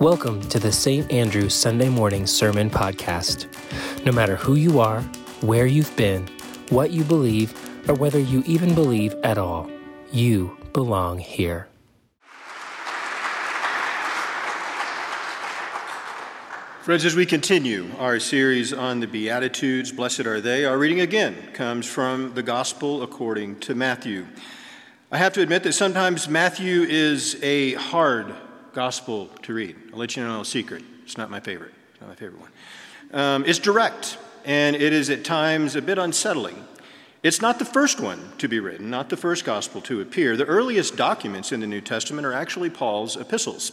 Welcome to the St. Andrew Sunday Morning Sermon Podcast. No matter who you are, where you've been, what you believe, or whether you even believe at all, you belong here. Friends, as we continue our series on the Beatitudes, blessed are they, our reading again comes from the Gospel according to Matthew. I have to admit that sometimes Matthew is a hard gospel to read. I'll let you know a secret. It's not my favorite. It's not my favorite one. Um, it's direct, and it is at times a bit unsettling. It's not the first one to be written, not the first gospel to appear. The earliest documents in the New Testament are actually Paul's epistles.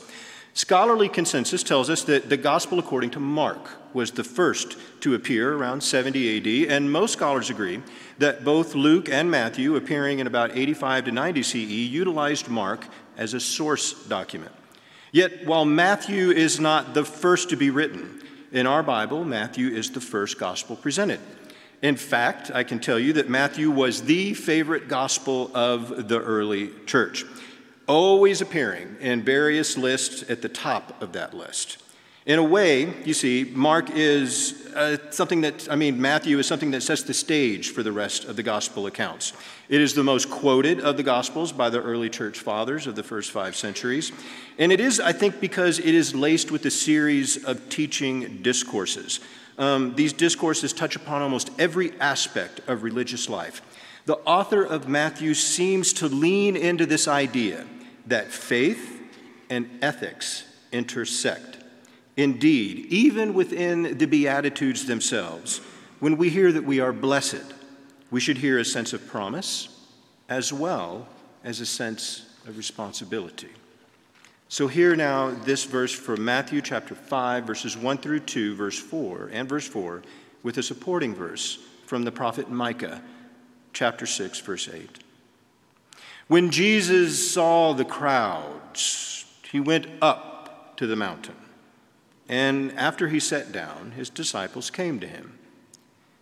Scholarly consensus tells us that the Gospel according to Mark was the first to appear around 70 AD, and most scholars agree that both Luke and Matthew, appearing in about 85 to 90 CE, utilized Mark as a source document. Yet, while Matthew is not the first to be written, in our Bible, Matthew is the first gospel presented. In fact, I can tell you that Matthew was the favorite gospel of the early church always appearing in various lists at the top of that list. In a way, you see, Mark is uh, something that, I mean, Matthew is something that sets the stage for the rest of the gospel accounts. It is the most quoted of the gospels by the early church fathers of the first five centuries. And it is, I think, because it is laced with a series of teaching discourses. Um, these discourses touch upon almost every aspect of religious life. The author of Matthew seems to lean into this idea that faith and ethics intersect. Indeed, even within the Beatitudes themselves, when we hear that we are blessed, we should hear a sense of promise as well as a sense of responsibility. So, here now, this verse from Matthew chapter 5, verses 1 through 2, verse 4, and verse 4, with a supporting verse from the prophet Micah, chapter 6, verse 8. When Jesus saw the crowds, he went up to the mountain. And after he sat down, his disciples came to him.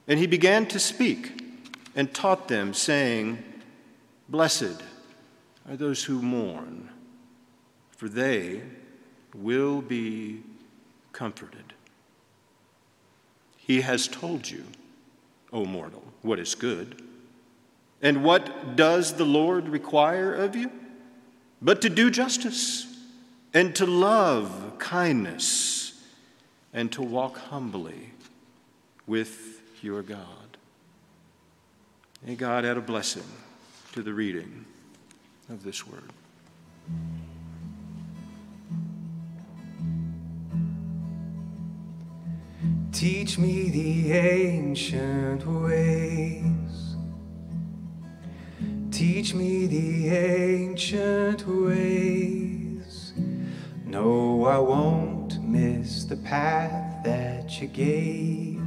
And he began to speak and taught them, saying, Blessed are those who mourn, for they will be comforted. He has told you, O mortal, what is good. And what does the Lord require of you? But to do justice, and to love kindness, and to walk humbly with your God. May God add a blessing to the reading of this word. Teach me the ancient ways Teach me the ancient ways. No, I won't miss the path that you gave.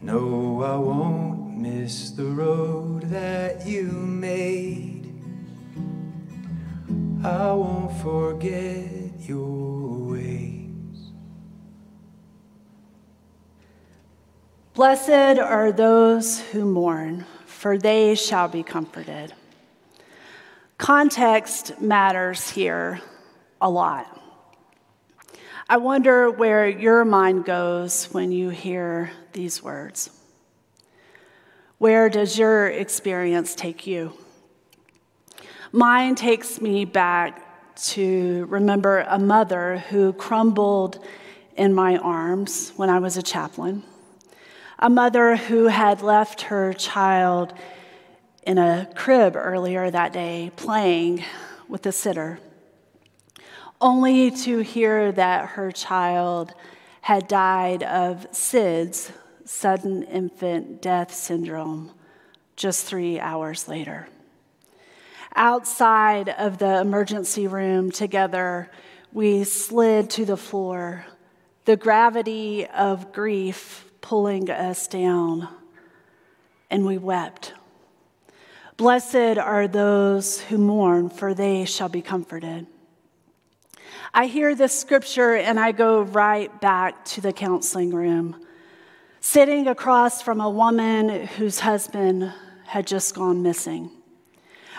No, I won't miss the road that you made. I won't forget your ways. Blessed are those who mourn for they shall be comforted. Context matters here a lot. I wonder where your mind goes when you hear these words. Where does your experience take you? Mine takes me back to remember a mother who crumbled in my arms when I was a chaplain a mother who had left her child in a crib earlier that day playing with a sitter, only to hear that her child had died of SIDS, sudden infant death syndrome, just three hours later. Outside of the emergency room together, we slid to the floor. The gravity of grief pulling us down, and we wept. Blessed are those who mourn, for they shall be comforted. I hear this scripture and I go right back to the counseling room, sitting across from a woman whose husband had just gone missing.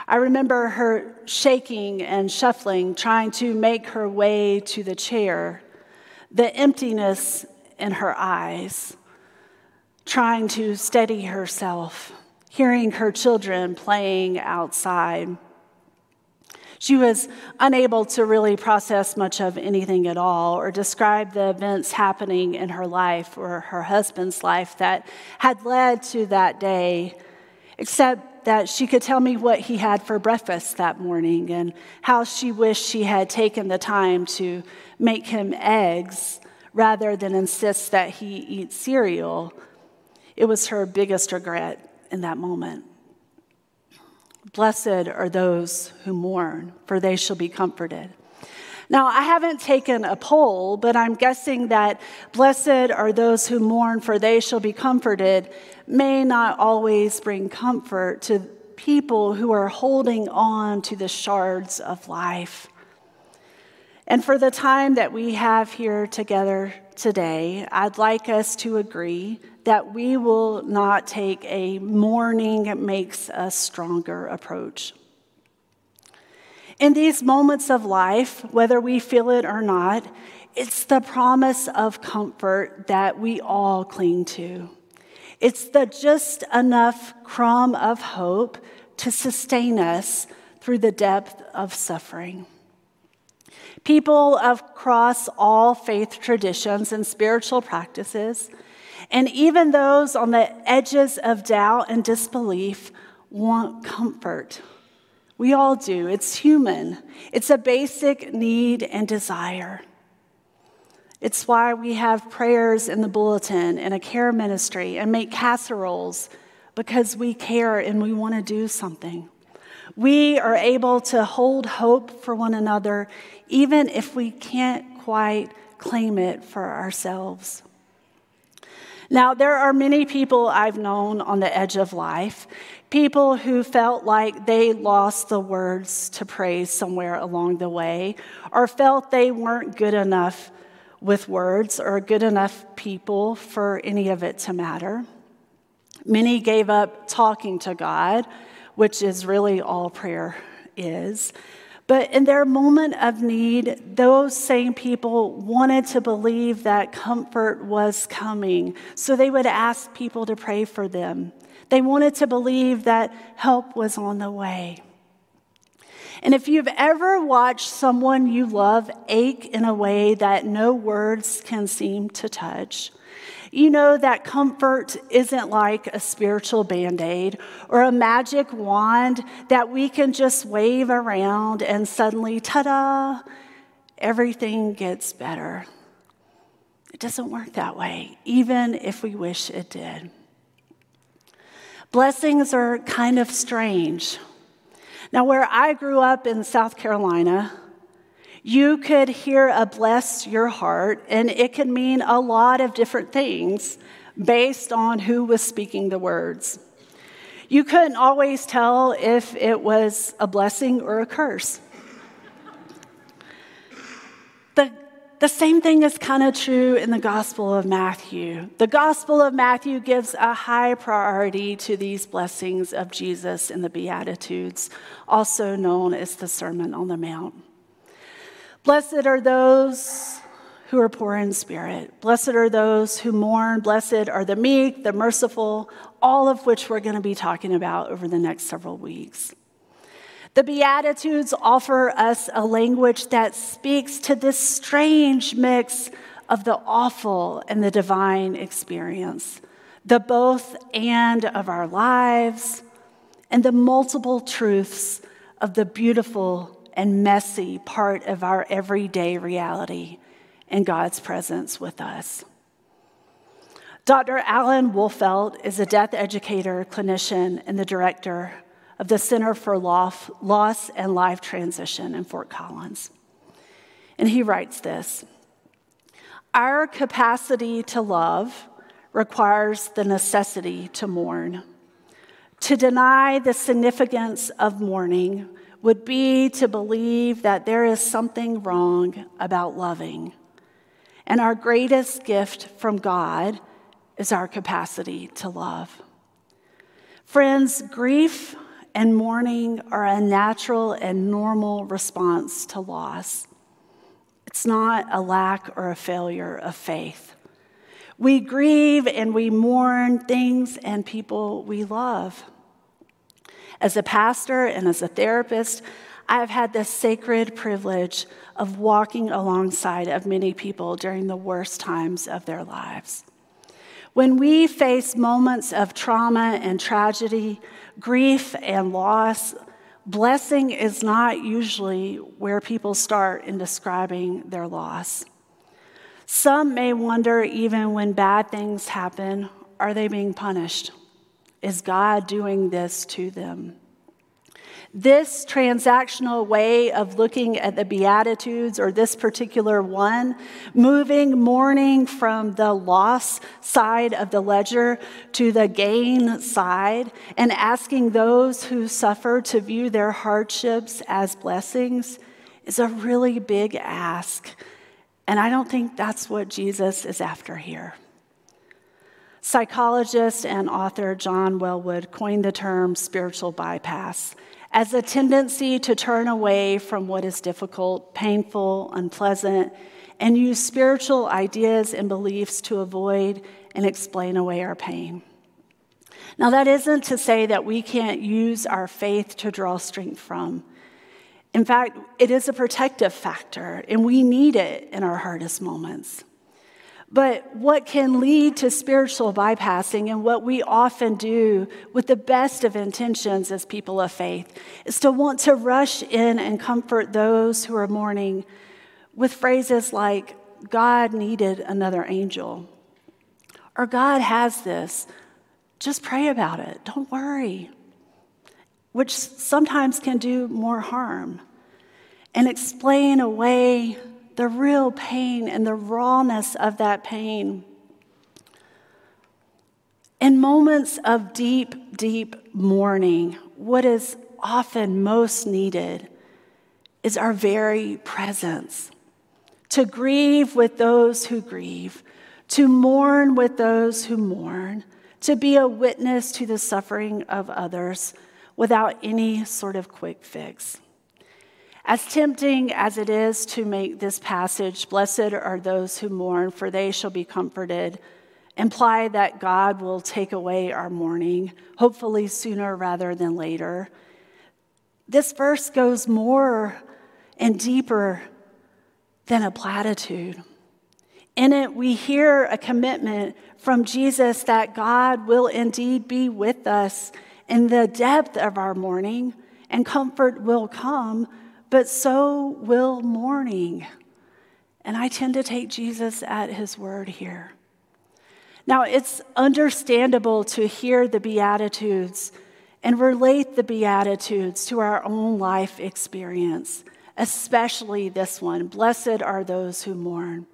I remember her shaking and shuffling, trying to make her way to the chair, the emptiness in her eyes, trying to steady herself, hearing her children playing outside. She was unable to really process much of anything at all or describe the events happening in her life or her husband's life that had led to that day, except that she could tell me what he had for breakfast that morning and how she wished she had taken the time to make him eggs rather than insist that he eat cereal. It was her biggest regret in that moment. Blessed are those who mourn, for they shall be comforted. Now, I haven't taken a poll, but I'm guessing that blessed are those who mourn, for they shall be comforted, may not always bring comfort to people who are holding on to the shards of life. And for the time that we have here together today, I'd like us to agree that we will not take a mourning makes us stronger approach. In these moments of life, whether we feel it or not, it's the promise of comfort that we all cling to. It's the just enough crumb of hope to sustain us through the depth of suffering. People across all faith traditions and spiritual practices and even those on the edges of doubt and disbelief want comfort. We all do. It's human, it's a basic need and desire. It's why we have prayers in the bulletin and a care ministry and make casseroles because we care and we want to do something. We are able to hold hope for one another even if we can't quite claim it for ourselves. Now, there are many people I've known on the edge of life, people who felt like they lost the words to praise somewhere along the way, or felt they weren't good enough with words or good enough people for any of it to matter. Many gave up talking to God, which is really all prayer is. But in their moment of need, those same people wanted to believe that comfort was coming. So they would ask people to pray for them. They wanted to believe that help was on the way. And if you've ever watched someone you love ache in a way that no words can seem to touch, you know that comfort isn't like a spiritual band aid or a magic wand that we can just wave around and suddenly, ta da, everything gets better. It doesn't work that way, even if we wish it did. Blessings are kind of strange. Now, where I grew up in South Carolina, you could hear a bless your heart, and it could mean a lot of different things based on who was speaking the words. You couldn't always tell if it was a blessing or a curse. The, the same thing is kind of true in the Gospel of Matthew. The Gospel of Matthew gives a high priority to these blessings of Jesus in the Beatitudes, also known as the Sermon on the Mount. Blessed are those who are poor in spirit. Blessed are those who mourn. Blessed are the meek, the merciful, all of which we're going to be talking about over the next several weeks. The Beatitudes offer us a language that speaks to this strange mix of the awful and the divine experience, the both and of our lives, and the multiple truths of the beautiful and messy part of our everyday reality and God's presence with us. Dr. Alan Wolfelt is a death educator, clinician, and the director of the Center for Loss and Life Transition in Fort Collins. And he writes this Our capacity to love requires the necessity to mourn. To deny the significance of mourning would be to believe that there is something wrong about loving. And our greatest gift from God is our capacity to love. Friends, grief and mourning are a natural and normal response to loss. It's not a lack or a failure of faith. We grieve and we mourn things and people we love. As a pastor and as a therapist, I have had the sacred privilege of walking alongside of many people during the worst times of their lives. When we face moments of trauma and tragedy, grief and loss, blessing is not usually where people start in describing their loss. Some may wonder, even when bad things happen, are they being punished? Is God doing this to them? This transactional way of looking at the Beatitudes, or this particular one, moving mourning from the loss side of the ledger to the gain side, and asking those who suffer to view their hardships as blessings, is a really big ask. And I don't think that's what Jesus is after here. Psychologist and author John Welwood coined the term spiritual bypass as a tendency to turn away from what is difficult, painful, unpleasant, and use spiritual ideas and beliefs to avoid and explain away our pain. Now, that isn't to say that we can't use our faith to draw strength from. In fact, it is a protective factor, and we need it in our hardest moments. But what can lead to spiritual bypassing, and what we often do with the best of intentions as people of faith, is to want to rush in and comfort those who are mourning with phrases like, God needed another angel, or God has this. Just pray about it. Don't worry. Which sometimes can do more harm. And explain away the real pain and the rawness of that pain. In moments of deep, deep mourning, what is often most needed is our very presence. To grieve with those who grieve, to mourn with those who mourn, to be a witness to the suffering of others without any sort of quick fix. As tempting as it is to make this passage, blessed are those who mourn, for they shall be comforted, imply that God will take away our mourning, hopefully sooner rather than later. This verse goes more and deeper than a platitude. In it, we hear a commitment from Jesus that God will indeed be with us in the depth of our mourning, and comfort will come but so will mourning. And I tend to take Jesus at his word here. Now, it's understandable to hear the Beatitudes and relate the Beatitudes to our own life experience, especially this one Blessed are those who mourn.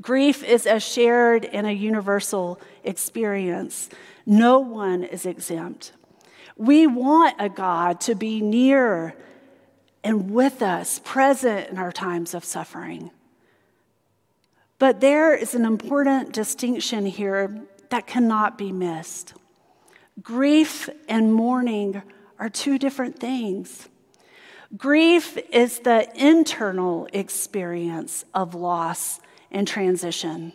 Grief is a shared and a universal experience. No one is exempt. We want a God to be near and with us, present in our times of suffering. But there is an important distinction here that cannot be missed. Grief and mourning are two different things. Grief is the internal experience of loss and transition,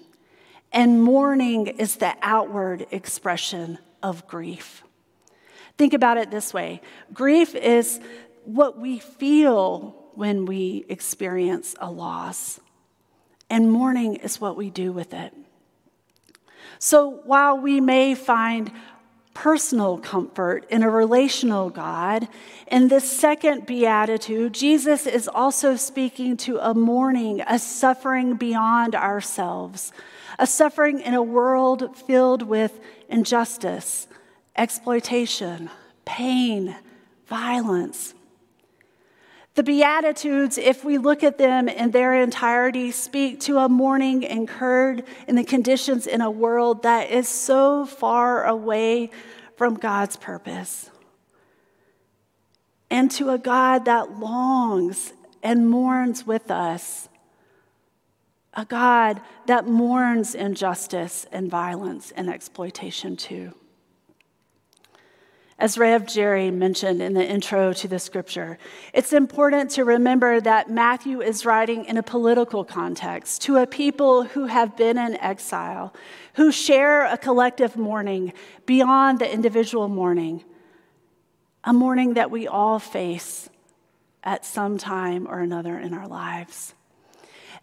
and mourning is the outward expression of grief. Think about it this way grief is what we feel when we experience a loss, and mourning is what we do with it. So while we may find personal comfort in a relational God, in this second beatitude, Jesus is also speaking to a mourning, a suffering beyond ourselves, a suffering in a world filled with injustice, exploitation, pain, violence, the Beatitudes, if we look at them in their entirety, speak to a mourning incurred in the conditions in a world that is so far away from God's purpose. And to a God that longs and mourns with us. A God that mourns injustice and violence and exploitation too. As Rev Jerry mentioned in the intro to the scripture, it's important to remember that Matthew is writing in a political context to a people who have been in exile, who share a collective mourning beyond the individual mourning, a mourning that we all face at some time or another in our lives.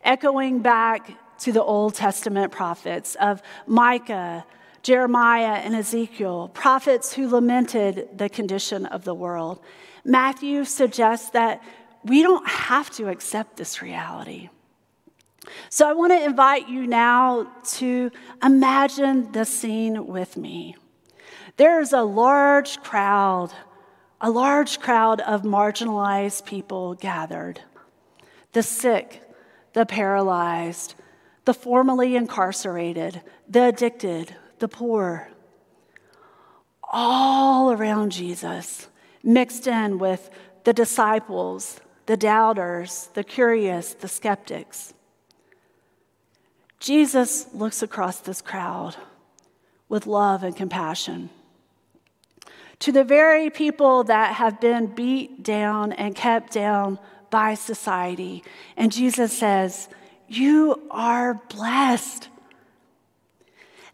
Echoing back to the Old Testament prophets of Micah, Jeremiah, and Ezekiel, prophets who lamented the condition of the world. Matthew suggests that we don't have to accept this reality. So I want to invite you now to imagine the scene with me. There's a large crowd, a large crowd of marginalized people gathered the sick, the paralyzed, the formerly incarcerated, the addicted, the poor, all around Jesus, mixed in with the disciples, the doubters, the curious, the skeptics. Jesus looks across this crowd with love and compassion. To the very people that have been beat down and kept down by society. And Jesus says, You are blessed.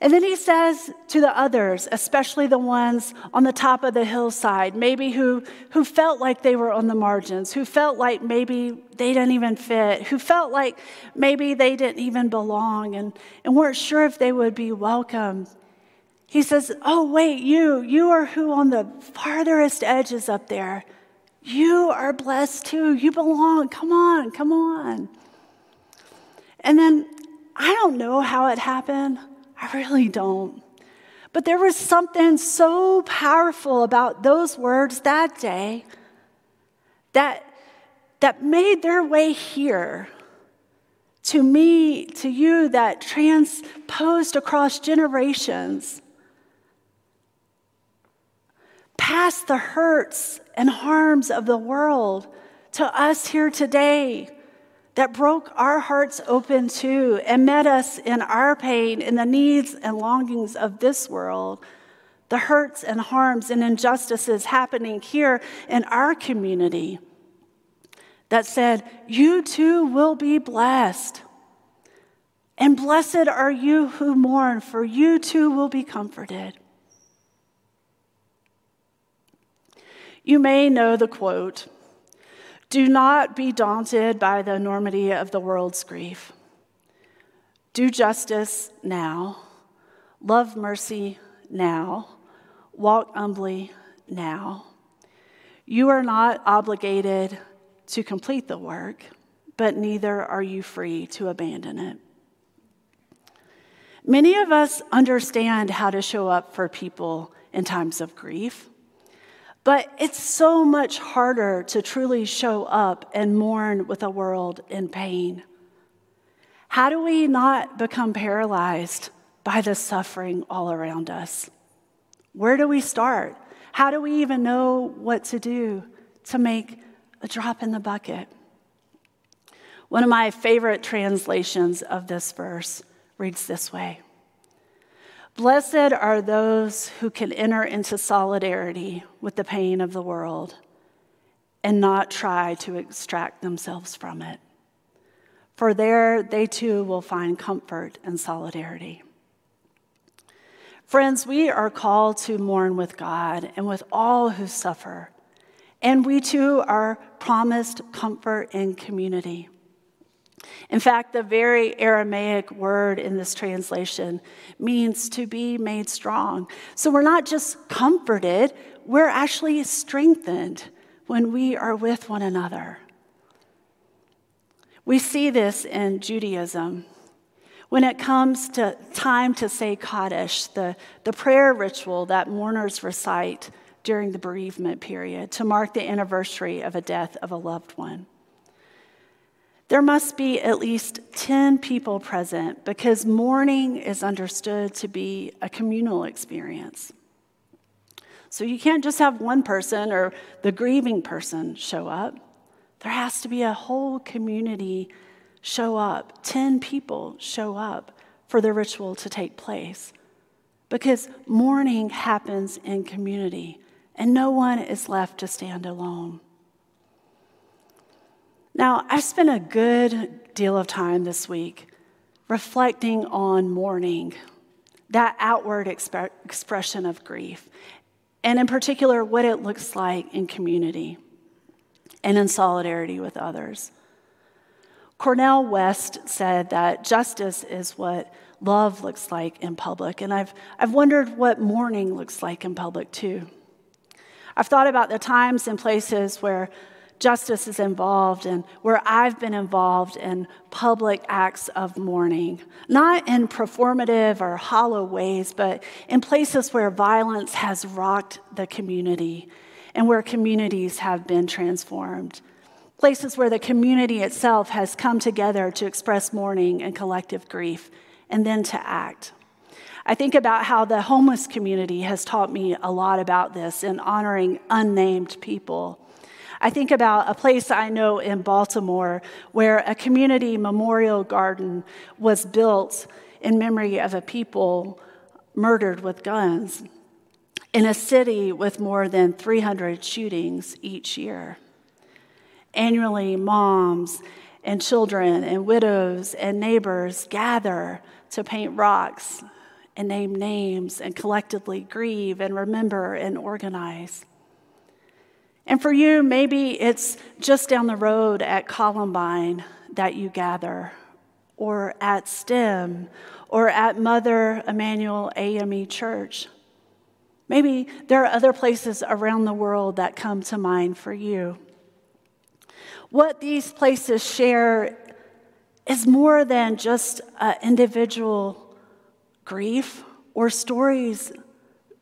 And then he says to the others, especially the ones on the top of the hillside, maybe who, who felt like they were on the margins, who felt like maybe they didn't even fit, who felt like maybe they didn't even belong and, and weren't sure if they would be welcome. He says, Oh, wait, you, you are who on the farthest edges up there. You are blessed too. You belong. Come on, come on. And then I don't know how it happened. I really don't. But there was something so powerful about those words that day that, that made their way here to me, to you, that transposed across generations, past the hurts and harms of the world to us here today that broke our hearts open too and met us in our pain, in the needs and longings of this world, the hurts and harms and injustices happening here in our community, that said, You too will be blessed. And blessed are you who mourn, for you too will be comforted. You may know the quote do not be daunted by the enormity of the world's grief. Do justice now, love mercy now, walk humbly now. You are not obligated to complete the work, but neither are you free to abandon it. Many of us understand how to show up for people in times of grief. But it's so much harder to truly show up and mourn with a world in pain. How do we not become paralyzed by the suffering all around us? Where do we start? How do we even know what to do to make a drop in the bucket? One of my favorite translations of this verse reads this way Blessed are those who can enter into solidarity with the pain of the world and not try to extract themselves from it. For there they too will find comfort and solidarity. Friends, we are called to mourn with God and with all who suffer, and we too are promised comfort and community. In fact, the very Aramaic word in this translation means to be made strong. So we're not just comforted, we're actually strengthened when we are with one another. We see this in Judaism. When it comes to time to say Kaddish, the, the prayer ritual that mourners recite during the bereavement period to mark the anniversary of a death of a loved one. There must be at least 10 people present because mourning is understood to be a communal experience. So you can't just have one person or the grieving person show up. There has to be a whole community show up, 10 people show up for the ritual to take place. Because mourning happens in community and no one is left to stand alone. Now, I've spent a good deal of time this week reflecting on mourning, that outward exp- expression of grief, and in particular, what it looks like in community and in solidarity with others. Cornel West said that justice is what love looks like in public, and I've, I've wondered what mourning looks like in public too. I've thought about the times and places where justice is involved and where I've been involved in public acts of mourning, not in performative or hollow ways, but in places where violence has rocked the community and where communities have been transformed. Places where the community itself has come together to express mourning and collective grief and then to act. I think about how the homeless community has taught me a lot about this in honoring unnamed people I think about a place I know in Baltimore where a community memorial garden was built in memory of a people murdered with guns in a city with more than 300 shootings each year. Annually, moms and children and widows and neighbors gather to paint rocks and name names and collectively grieve and remember and organize. And for you, maybe it's just down the road at Columbine that you gather, or at STEM, or at Mother Emanuel AME Church. Maybe there are other places around the world that come to mind for you. What these places share is more than just individual grief or stories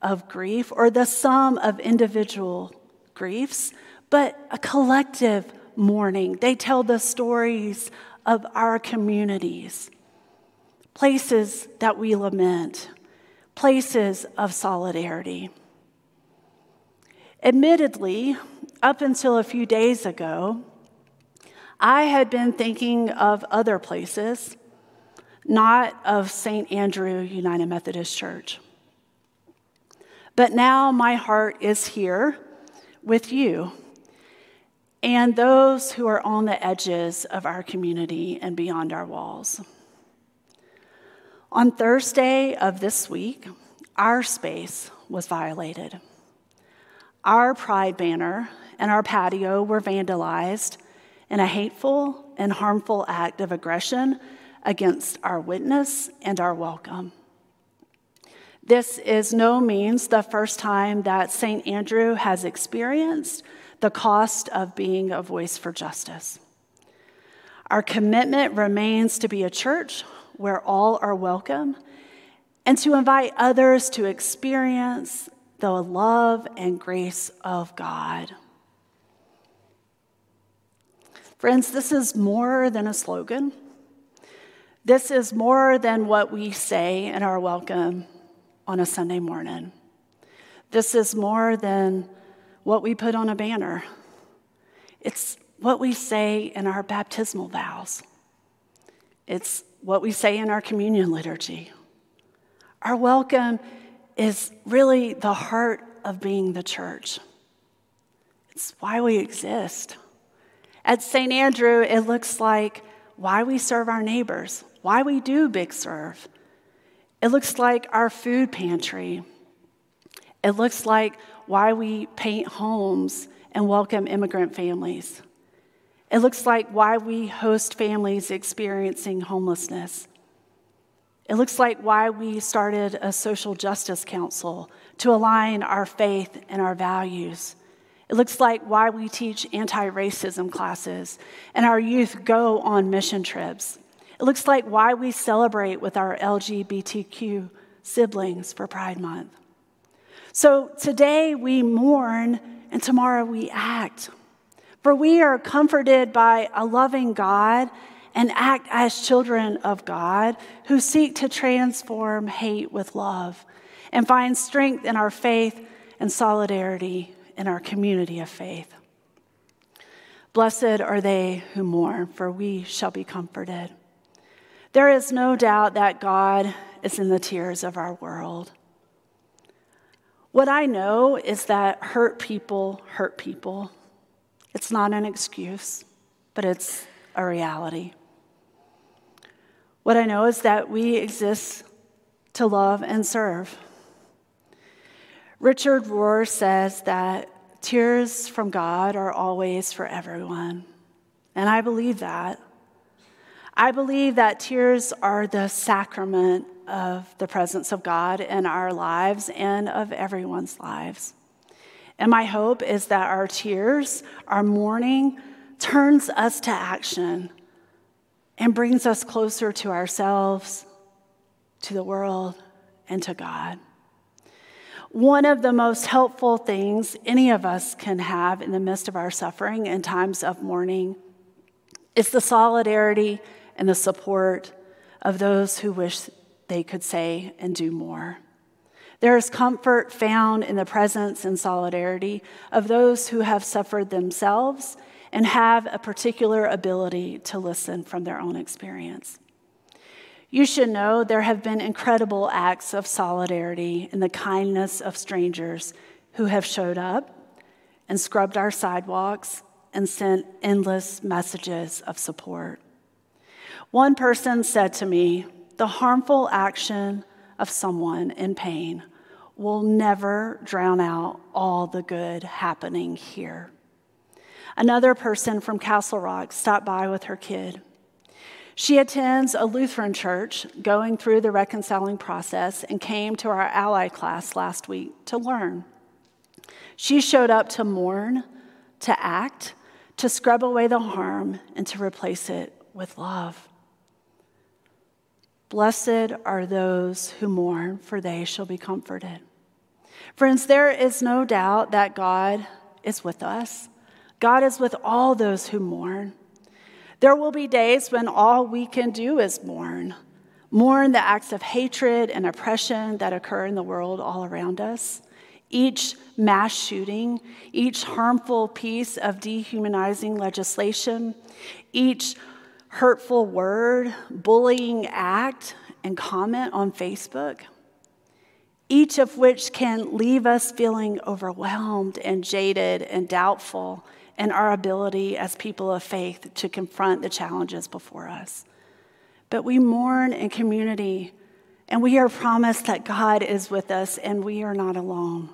of grief or the sum of individual griefs, but a collective mourning. They tell the stories of our communities, places that we lament, places of solidarity. Admittedly, up until a few days ago, I had been thinking of other places, not of St. Andrew United Methodist Church. But now my heart is here with you and those who are on the edges of our community and beyond our walls. On Thursday of this week, our space was violated. Our pride banner and our patio were vandalized in a hateful and harmful act of aggression against our witness and our welcome. This is no means the first time that St. Andrew has experienced the cost of being a voice for justice. Our commitment remains to be a church where all are welcome and to invite others to experience the love and grace of God. Friends, this is more than a slogan. This is more than what we say in our welcome on a Sunday morning. This is more than what we put on a banner, it's what we say in our baptismal vows, it's what we say in our communion liturgy. Our welcome is really the heart of being the church. It's why we exist. At St. Andrew, it looks like why we serve our neighbors, why we do Big Serve. It looks like our food pantry. It looks like why we paint homes and welcome immigrant families. It looks like why we host families experiencing homelessness. It looks like why we started a social justice council to align our faith and our values. It looks like why we teach anti racism classes and our youth go on mission trips. It looks like why we celebrate with our LGBTQ siblings for Pride Month. So today we mourn and tomorrow we act. For we are comforted by a loving God and act as children of God who seek to transform hate with love and find strength in our faith and solidarity in our community of faith. Blessed are they who mourn, for we shall be comforted. There is no doubt that God is in the tears of our world. What I know is that hurt people hurt people. It's not an excuse, but it's a reality. What I know is that we exist to love and serve. Richard Rohr says that tears from God are always for everyone. And I believe that. I believe that tears are the sacrament of the presence of God in our lives and of everyone's lives. And my hope is that our tears, our mourning, turns us to action and brings us closer to ourselves, to the world, and to God. One of the most helpful things any of us can have in the midst of our suffering and times of mourning is the solidarity and the support of those who wish they could say and do more. There is comfort found in the presence and solidarity of those who have suffered themselves and have a particular ability to listen from their own experience. You should know there have been incredible acts of solidarity in the kindness of strangers who have showed up and scrubbed our sidewalks and sent endless messages of support. One person said to me, The harmful action of someone in pain will never drown out all the good happening here. Another person from Castle Rock stopped by with her kid. She attends a Lutheran church going through the reconciling process and came to our ally class last week to learn. She showed up to mourn, to act, to scrub away the harm, and to replace it with love. Blessed are those who mourn, for they shall be comforted. Friends, there is no doubt that God is with us. God is with all those who mourn. There will be days when all we can do is mourn. Mourn the acts of hatred and oppression that occur in the world all around us. Each mass shooting, each harmful piece of dehumanizing legislation, each hurtful word, bullying act, and comment on Facebook, each of which can leave us feeling overwhelmed and jaded and doubtful in our ability as people of faith to confront the challenges before us. But we mourn in community, and we are promised that God is with us and we are not alone.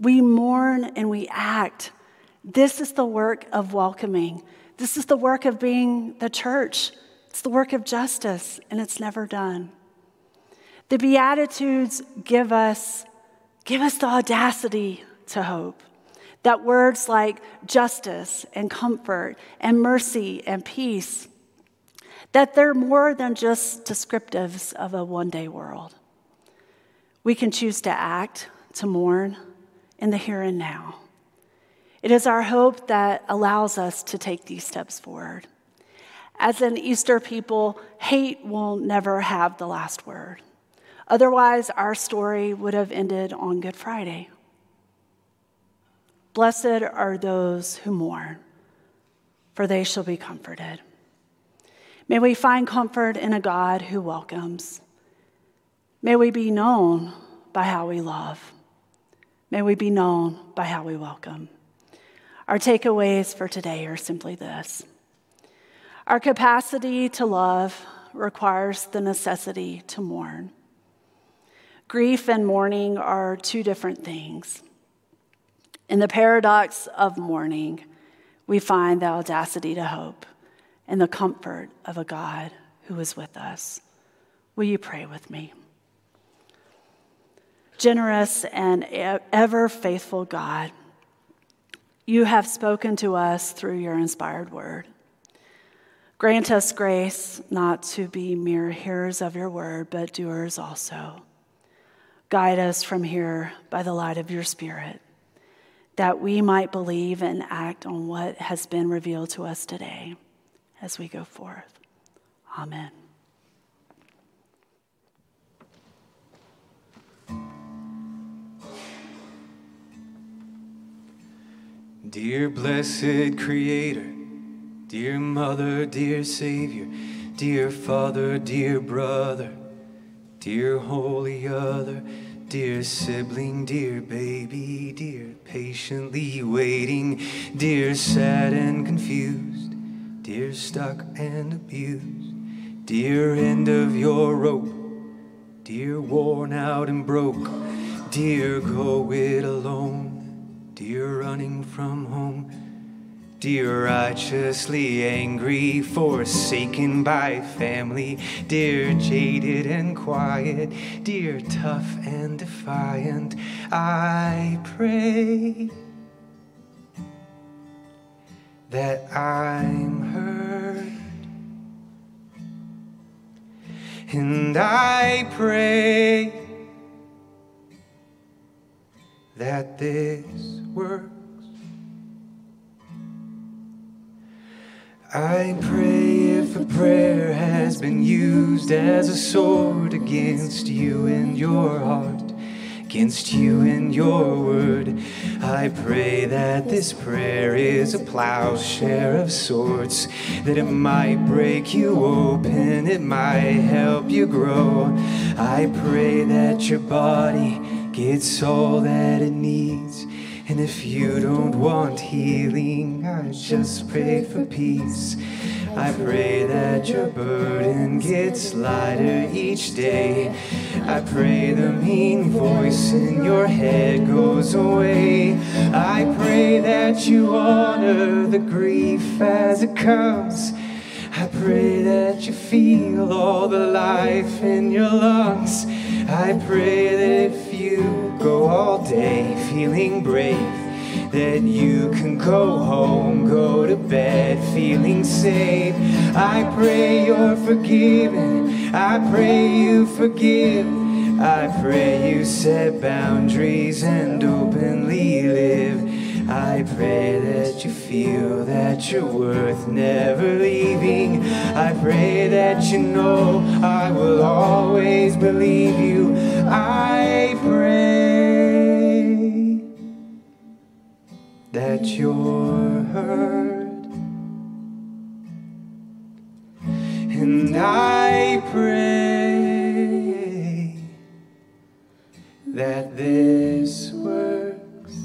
We mourn and we act. This is the work of welcoming. This is the work of being the church. It's the work of justice, and it's never done. The Beatitudes give us, give us the audacity to hope. That words like justice and comfort and mercy and peace, that they're more than just descriptives of a one day world. We can choose to act, to mourn in the here and now. It is our hope that allows us to take these steps forward. As an Easter people, hate will never have the last word. Otherwise, our story would have ended on Good Friday. Blessed are those who mourn, for they shall be comforted. May we find comfort in a God who welcomes. May we be known by how we love. May we be known by how we welcome. Our takeaways for today are simply this Our capacity to love requires the necessity to mourn. Grief and mourning are two different things. In the paradox of mourning, we find the audacity to hope and the comfort of a God who is with us. Will you pray with me? Generous and ever faithful God, you have spoken to us through your inspired word. Grant us grace not to be mere hearers of your word, but doers also. Guide us from here by the light of your Spirit, that we might believe and act on what has been revealed to us today as we go forth. Amen. Dear blessed Creator, dear Mother, dear Savior, dear Father, dear Brother, dear Holy Other, Dear sibling, dear baby, dear patiently waiting, dear sad and confused, dear stuck and abused, dear end of your rope, dear worn out and broke, dear go it alone, dear running from home. Dear righteously angry, forsaken by family, dear jaded and quiet, dear tough and defiant, I pray that I'm heard. And I pray that this works. I pray if a prayer has been used as a sword against you and your heart, against you and your word. I pray that this prayer is a plowshare of sorts, that it might break you open, it might help you grow. I pray that your body gets all that it needs. And if you don't want healing, I just pray for peace. I pray that your burden gets lighter each day. I pray the mean voice in your head goes away. I pray that you honor the grief as it comes. I pray that you feel all the life in your lungs. I pray that if you go feeling brave, that you can go home, go to bed feeling safe. I pray you're forgiven. I pray you forgive. I pray you set boundaries and openly live. I pray that you feel that you're worth never leaving. I pray that you know I will always believe you. I pray that you're heard. And I pray that this works.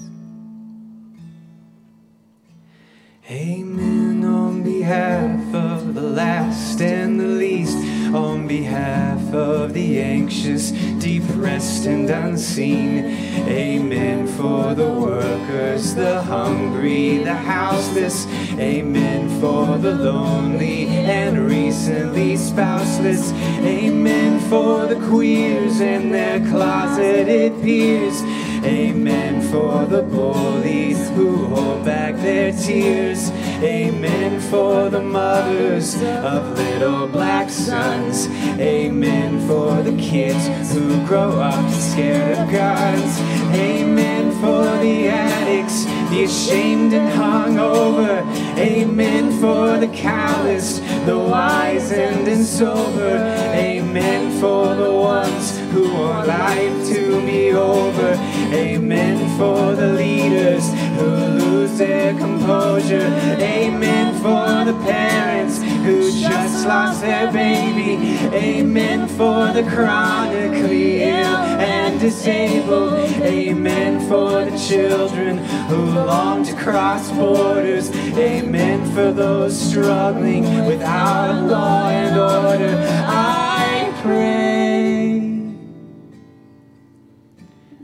Amen on behalf of the last and the least, on behalf of the anxious, depressed, and unseen. Amen for the workers, the hungry, the houseless. Amen for the lonely and recently spouseless. Amen for the queers and their closeted peers. Amen for the bullies who hold back their tears. Amen for the mothers of little black sons. Amen for the kids who grow up scared of guns. Amen for the addicts, the ashamed and hungover. Amen for the calloused, the wizened and sober. Amen for the ones who want life to be over. Amen for the leaders who lose their composure. Amen for the parents who just lost their baby. Amen for the chronically ill and disabled. Amen for the children who long to cross borders. Amen for those struggling without law and order. I pray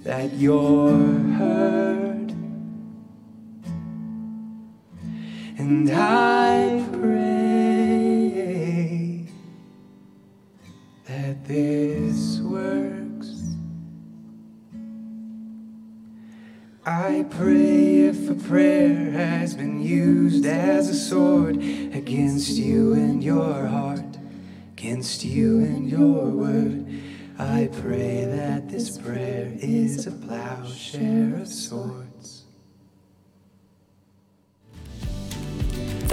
that you're heard. And I pray that this works. I pray if a prayer has been used as a sword against you and your heart, against you and your word. I pray that this prayer is a plowshare of sorts.